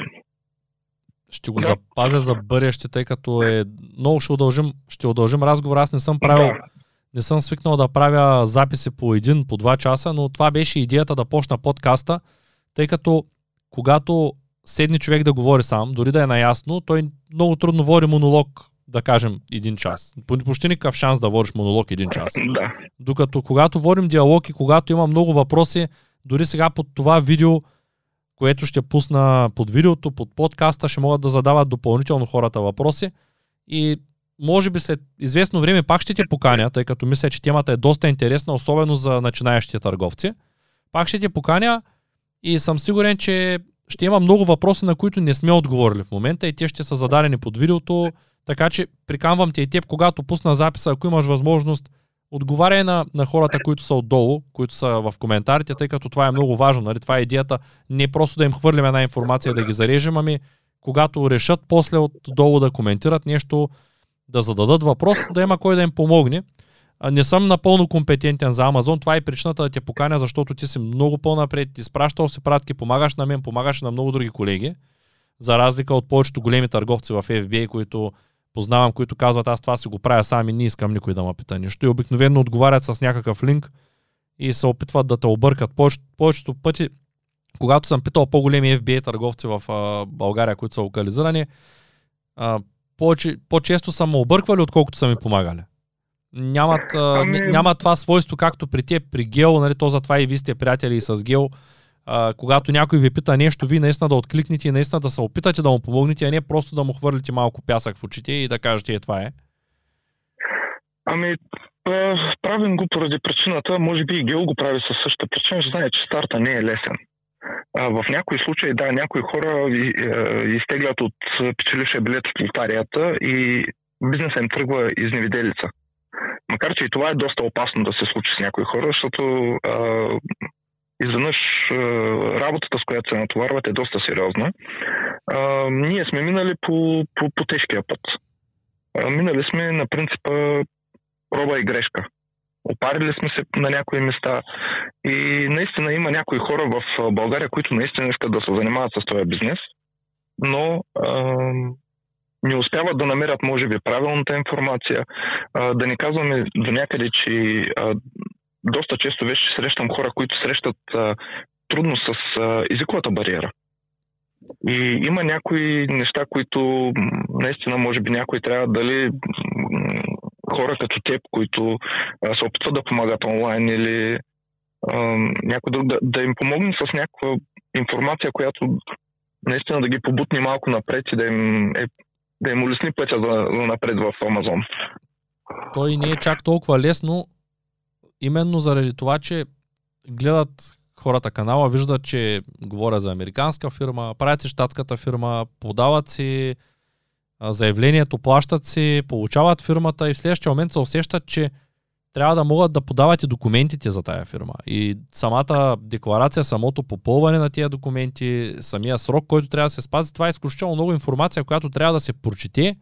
Ще го запазя за бъдеще, тъй като е... Много ще удължим, ще удължим разговор. Аз не съм правил... Не съм свикнал да правя записи по един, по два часа, но това беше идеята да почна подкаста, тъй като когато седни човек да говори сам, дори да е наясно, той много трудно води монолог, да кажем, един час. Почти никакъв шанс да водиш монолог един час. Да. Докато когато водим диалог и когато има много въпроси, дори сега под това видео, което ще пусна под видеото, под подкаста, ще могат да задават допълнително хората въпроси. И може би след известно време пак ще те поканя, тъй като мисля, че темата е доста интересна, особено за начинаещите търговци. Пак ще те поканя и съм сигурен, че ще има много въпроси, на които не сме отговорили в момента и те ще са зададени под видеото, така че приканвам те и теб, когато пусна записа, ако имаш възможност, отговаряй на, на хората, които са отдолу, които са в коментарите, тъй като това е много важно. Нали? Това е идеята не просто да им хвърлим една информация да ги зарежем, ами когато решат после отдолу да коментират нещо, да зададат въпрос, да има кой да им помогне не съм напълно компетентен за Амазон. Това е причината да те поканя, защото ти си много по-напред, ти спращал си пратки, помагаш на мен, помагаш на много други колеги. За разлика от повечето големи търговци в FBA, които познавам, които казват аз това си го правя сам и не искам никой да ме пита нещо. И обикновено отговарят с някакъв линк и се опитват да те объркат. Повечето, повечето пъти, когато съм питал по-големи FBA търговци в а, България, които са локализирани, а, повече, по-често са ме обърквали, отколкото са ми помагали нямат, ами... нямат това свойство, както при теб, при Гео, нали, то затова и вие сте приятели с Гео. А, когато някой ви пита нещо, вие наистина да откликнете и наистина да се опитате да му помогнете, а не просто да му хвърлите малко пясък в очите и да кажете, е това е. Ами, правим го поради причината, може би и Гео го прави със същата причина, че знае, че старта не е лесен. А, в някои случаи, да, някои хора изтеглят от печелившия билет от лотарията и бизнесът им тръгва изневиделица. Макар, че и това е доста опасно да се случи с някои хора, защото а, изведнъж а, работата, с която се натоварват, е доста сериозна. А, ние сме минали по, по, по тежкия път. А, минали сме на принципа проба и грешка. Опарили сме се на някои места и наистина има някои хора в България, които наистина искат да се занимават с този бизнес, но а, не успяват да намерят, може би, правилната информация. А, да не казваме до някъде, че а, доста често вече срещам хора, които срещат а, трудно с а, езиковата бариера. И има някои неща, които наистина, може би, някой трябва дали хора като теб, които а, се опитват да помагат онлайн или а, някой друг да, да им помогне с някаква информация, която наистина да ги побутни малко напред и да им е да им улесни пътя за, за напред в Амазон. Той не е чак толкова лесно, именно заради това, че гледат хората канала, виждат, че говоря за американска фирма, правят си щатската фирма, подават си заявлението, плащат си, получават фирмата и в следващия момент се усещат, че трябва да могат да подават и документите за тая фирма. И самата декларация, самото попълване на тия документи, самия срок, който трябва да се спази, това е изключително много информация, която трябва да се прочете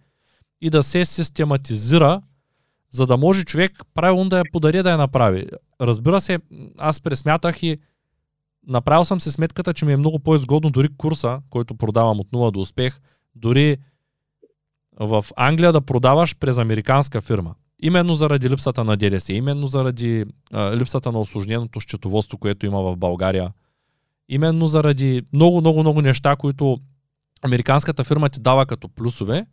и да се систематизира, за да може човек правилно да я подари да я направи. Разбира се, аз пресмятах и направил съм се сметката, че ми е много по-изгодно дори курса, който продавам от нула до успех, дори в Англия да продаваш през американска фирма. Именно заради липсата на ДДС, именно заради а, липсата на осложненото счетоводство, което има в България, именно заради много, много, много неща, които американската фирма ти дава като плюсове,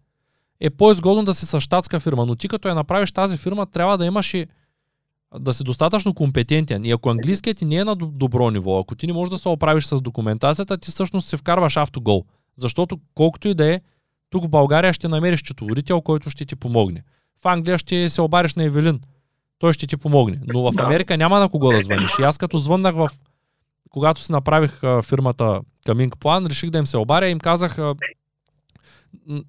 е по-изгодно да си с щатска фирма. Но ти като я направиш тази фирма, трябва да имаш и да си достатъчно компетентен. И ако английският ти не е на добро ниво, ако ти не можеш да се оправиш с документацията, ти всъщност се вкарваш автогол. Защото колкото и да е, тук в България ще намериш четоворител, който ще ти помогне в Англия ще се обариш на Евелин. Той ще ти помогне. Но в Америка няма на кого да звъниш. И аз като звъннах в... Когато си направих а, фирмата Coming Plan, реших да им се обаря и им казах а,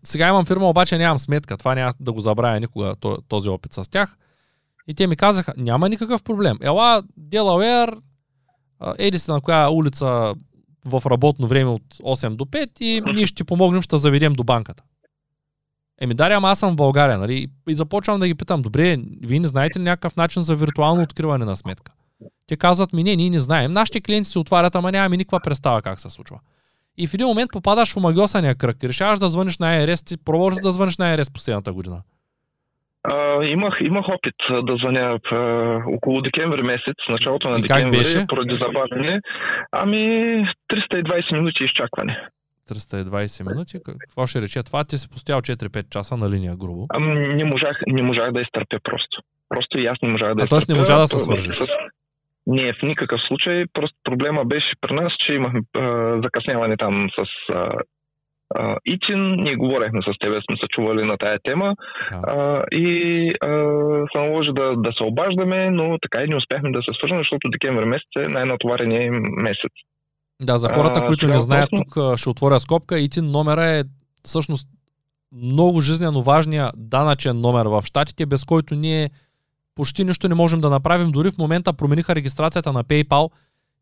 Сега имам фирма, обаче нямам сметка. Това няма да го забравя никога, този опит с тях. И те ми казаха, няма никакъв проблем. Ела, Делауер, еди се на коя улица в работно време от 8 до 5 и ние ще ти помогнем, ще заведем до банката. Еми, Даря, ама аз съм в България, нали? И започвам да ги питам, добре, вие не знаете ли някакъв начин за виртуално откриване на сметка? Те казват ми, не, ние не знаем. Нашите клиенти се отварят, ама нямаме никаква представа как се случва. И в един момент попадаш в омагиосания кръг. Решаваш да звъниш на АРС, ти пробваш да звъниш на АРС последната година. А, имах, имах опит да звъня а, около декември месец, началото на И декември, беше? поради забавяне. Ами 320 минути изчакване. 320 минути. Какво ще рече? Това ти се постоял 4-5 часа на линия, грубо. Ами не можах, не можах да изтърпя просто. Просто и аз не можах да А т.е. не можа да се С- свържеш? с- Не, в никакъв случай. Просто проблема беше при нас, че имахме а, закъсняване там с а, а, Итин. Ние говорехме с тебе, сме се чували на тая тема. Да. А, и а, се наложи да, да се обаждаме, но така и не успяхме да се свържем, защото декември месец е най-натоварения месец. Да, за хората, А, които не знаят, относно- тук ще отворя скобка. ИТИН номера е всъщност много жизненно важния данъчен номер в Штатите, без който ние почти нищо не можем да направим. Дори в момента промениха регистрацията на PayPal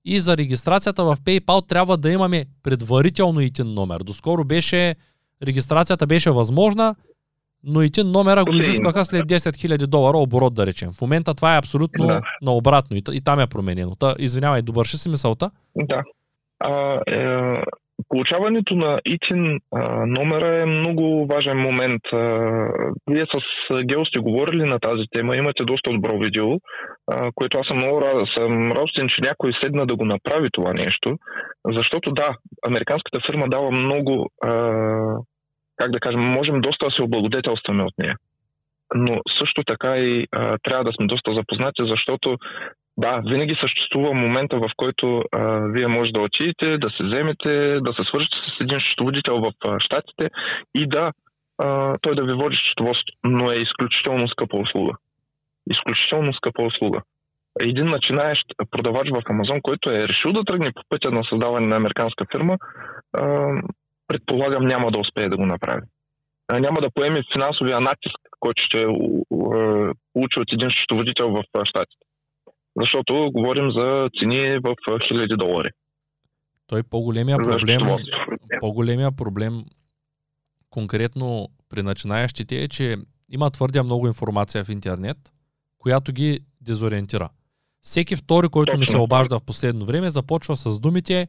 и за регистрацията в PayPal трябва да имаме предварително ИТИН номер. Доскоро беше, регистрацията беше възможна, но ИТИН номера го изискваха след 10 000 долара оборот, да речем. В момента това е абсолютно Да. наобратно и, и там е променено. Та, извинявай, довърши си мисълта. Да. А, е, получаването на ИТИН а, номера е много важен момент. А, вие с Гео сте говорили на тази тема, имате доста добро видео, а, което аз съм много рад, съм радостен, че някой седна да го направи това нещо, защото да, американската фирма дава много, а, как да кажем, можем доста да се облагодетелстваме от нея. Но също така и а, трябва да сме доста запознати, защото да, винаги съществува момента, в който а, вие може да отидете, да се вземете, да се свържете с един счетоводител в а, Штатите и да а, той да ви води счетоводство, но е изключително скъпа услуга. Изключително скъпа услуга. Един начинаещ продавач в Амазон, който е решил да тръгне по пътя на създаване на американска фирма, а, предполагам няма да успее да го направи. А, няма да поеме финансовия натиск, който ще получи от един счетоводител в а, Штатите защото говорим за цени в хиляди долари. Той по-големия за проблем, по-големия проблем конкретно при начинаещите е, че има твърде много информация в интернет, която ги дезориентира. Всеки втори, който ми се Точно. обажда в последно време, започва с думите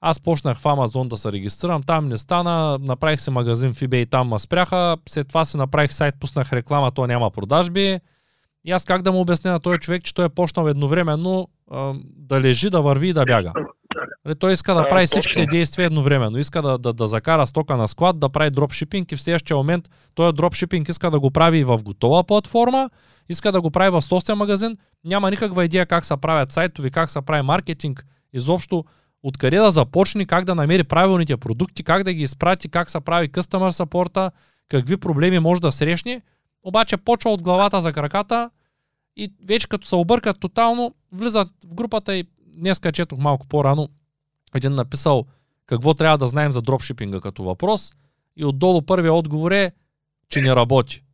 аз почнах в Амазон да се регистрирам, там не стана, направих се магазин в eBay, там ма спряха, след това си направих сайт, пуснах реклама, то няма продажби. И аз как да му обясня на този човек, че той е почнал едновременно а, да лежи, да върви и да бяга. Нали, Той иска да прави всичките действия едновременно. Иска да, да, да закара стока на склад, да прави дропшипинг и в следващия момент този дропшипинг иска да го прави и в готова платформа, иска да го прави в собствен магазин. Няма никаква идея как се правят сайтови, как се прави маркетинг, изобщо откъде да започне, как да намери правилните продукти, как да ги изпрати, как се прави customer support, какви проблеми може да срещне. Обаче почва от главата за краката и вече като се объркат тотално, влизат в групата и днеска четох малко по-рано, един написал какво трябва да знаем за дропшипинга като въпрос и отдолу първия отговор е, че не работи.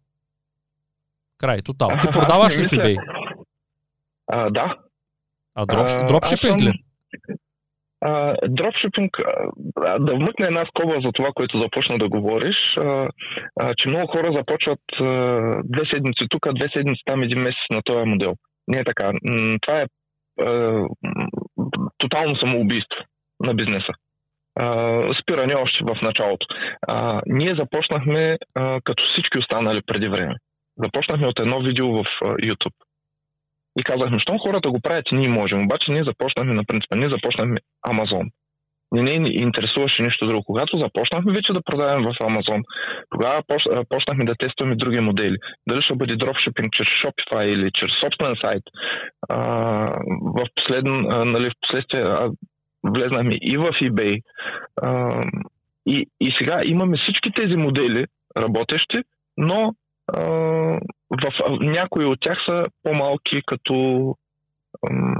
Край, тотал. Ти продаваш ли в eBay? А, да. А А, дропшипинг ли? Дропшипинг, да вмъкне една скоба за това, което започна да говориш, а, а, че много хора започват а, две седмици тук, две седмици там, един месец на този модел. Не е така. Това е тотално самоубийство на бизнеса. Спиране още в началото. Ние започнахме като всички останали преди време. Започнахме от едно видео в YouTube. И казахме, щом хората го правят ние можем. Обаче ние започнахме на принципа, ние започнахме Амазон. Не ни интересуваше нищо друго. Когато започнахме вече да продаваме в Амазон, тогава почнахме да тестваме други модели. Дали ще бъде дропшипинг чрез Shopify или чрез собствен сайт. А, в, последн, а, нали, в последствие а, влезнахме и в eBay. А, и, и сега имаме всички тези модели работещи, но в, някои от тях са по-малки като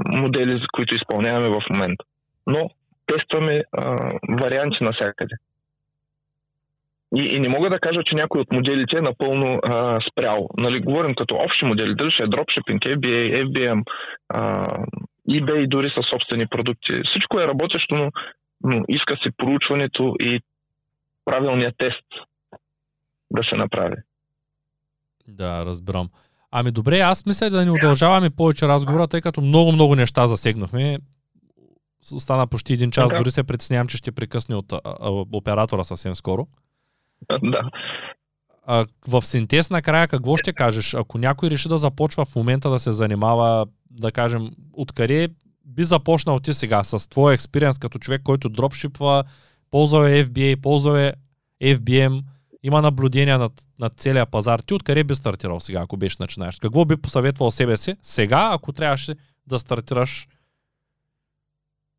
модели, за които изпълняваме в момента. Но тестваме а, варианти навсякъде. и, и не мога да кажа, че някой от моделите е напълно а, спрял. Нали, говорим като общи модели, дали ще е dropshipping, FBA, FBM, а, eBay дори със собствени продукти. Всичко е работещо, но, но иска се проучването и правилният тест да се направи. Да, разбирам. Ами добре, аз мисля да ни удължаваме повече разговора, тъй като много-много неща засегнахме. Стана почти един час, дори се притеснявам, че ще прекъсне от а, а, оператора съвсем скоро. Да. А, в синтез накрая какво ще кажеш? Ако някой реши да започва в момента да се занимава, да кажем, откъде би започнал ти сега с твоя експириенс като човек, който дропшипва, ползва FBA, ползва FBM, има наблюдения над, над целия пазар. Ти откъде би стартирал сега, ако беше начинаеш? Какво би посъветвал себе си сега, ако трябваше да стартираш?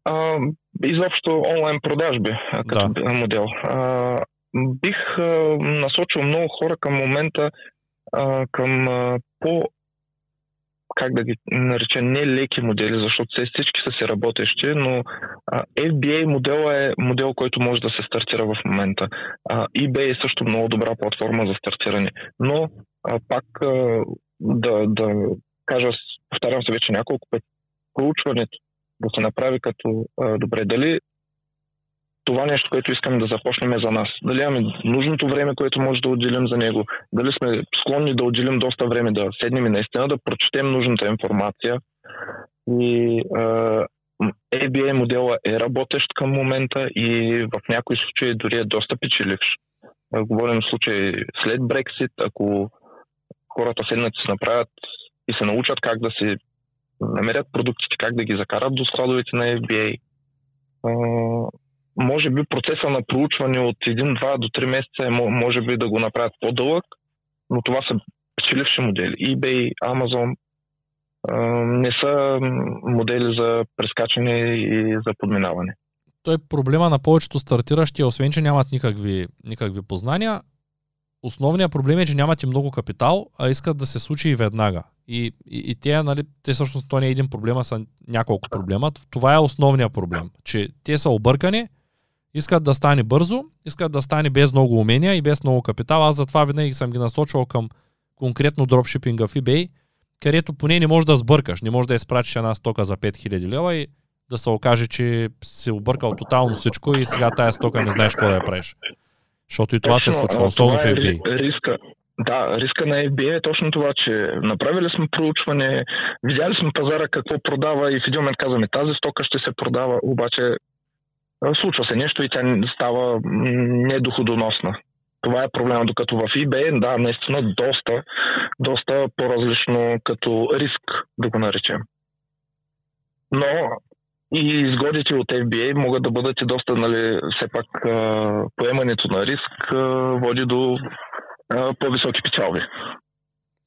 А, изобщо онлайн продажби като да. модел. А, бих а, насочил много хора към момента а, към а, по как да ги нареча, не леки модели, защото все всички са си работещи, но FBA модел е модел, който може да се стартира в момента. EBay е също много добра платформа за стартиране. Но пак да, да кажа, повтарям се вече няколко пъти, проучването да се направи като а, добре. Дали това нещо, което искаме да започнем е за нас. Дали имаме нужното време, което може да отделим за него, дали сме склонни да отделим доста време да седнем и наистина да прочетем нужната информация. И ABA модела е работещ към момента и в някои случаи дори е доста печеливш. Говорим в случай след Брексит, ако хората седнат и се направят и се научат как да си намерят продуктите, как да ги закарат до складовете на FBA, може би процеса на проучване от 1-2 до 3 месеца е, може би да го направят по-дълъг, но това са печеливши модели. eBay, Amazon не са модели за прескачане и за подминаване. Той проблема на повечето стартиращи, освен че нямат никакви, никакви познания, основният проблем е, че нямат и много капитал, а искат да се случи и веднага. И, и, и те, нали, те всъщност то не е един проблем, а са няколко проблема. Това е основният проблем, че те са объркани, искат да стане бързо, искат да стане без много умения и без много капитал. Аз затова винаги съм ги насочвал към конкретно дропшипинга в eBay, където поне не можеш да сбъркаш, не можеш да изпратиш една стока за 5000 лева и да се окаже, че си объркал тотално всичко и сега тая стока не знаеш какво да я правиш. Защото и това се случва, особено в eBay. Е риска. Да, риска на FBA е точно това, че направили сме проучване, видяли сме пазара какво продава и в един момент казваме тази стока ще се продава, обаче случва се нещо и тя става недоходоносна. Това е проблема, докато в eBay, да, наистина доста, доста по-различно като риск, да го наречем. Но и изгодите от FBA могат да бъдат и доста, нали, все пак поемането на риск води до по-високи печалби.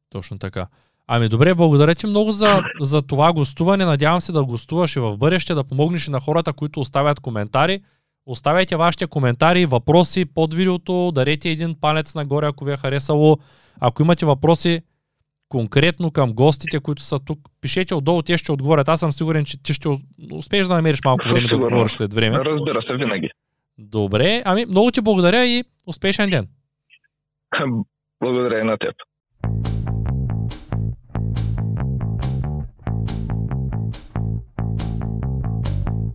Точно така. Ами добре, благодаря ти много за, за това гостуване. Надявам се да гостуваш и в бъдеще, да помогнеш и на хората, които оставят коментари. Оставяйте вашите коментари, въпроси под видеото, дарете един палец нагоре, ако ви е харесало. Ако имате въпроси конкретно към гостите, които са тук, пишете отдолу, те ще отговорят. Аз съм сигурен, че ти ще успееш да намериш малко време да отговориш след време. Разбира се, винаги. Добре, ами много ти благодаря и успешен ден. Благодаря и на теб.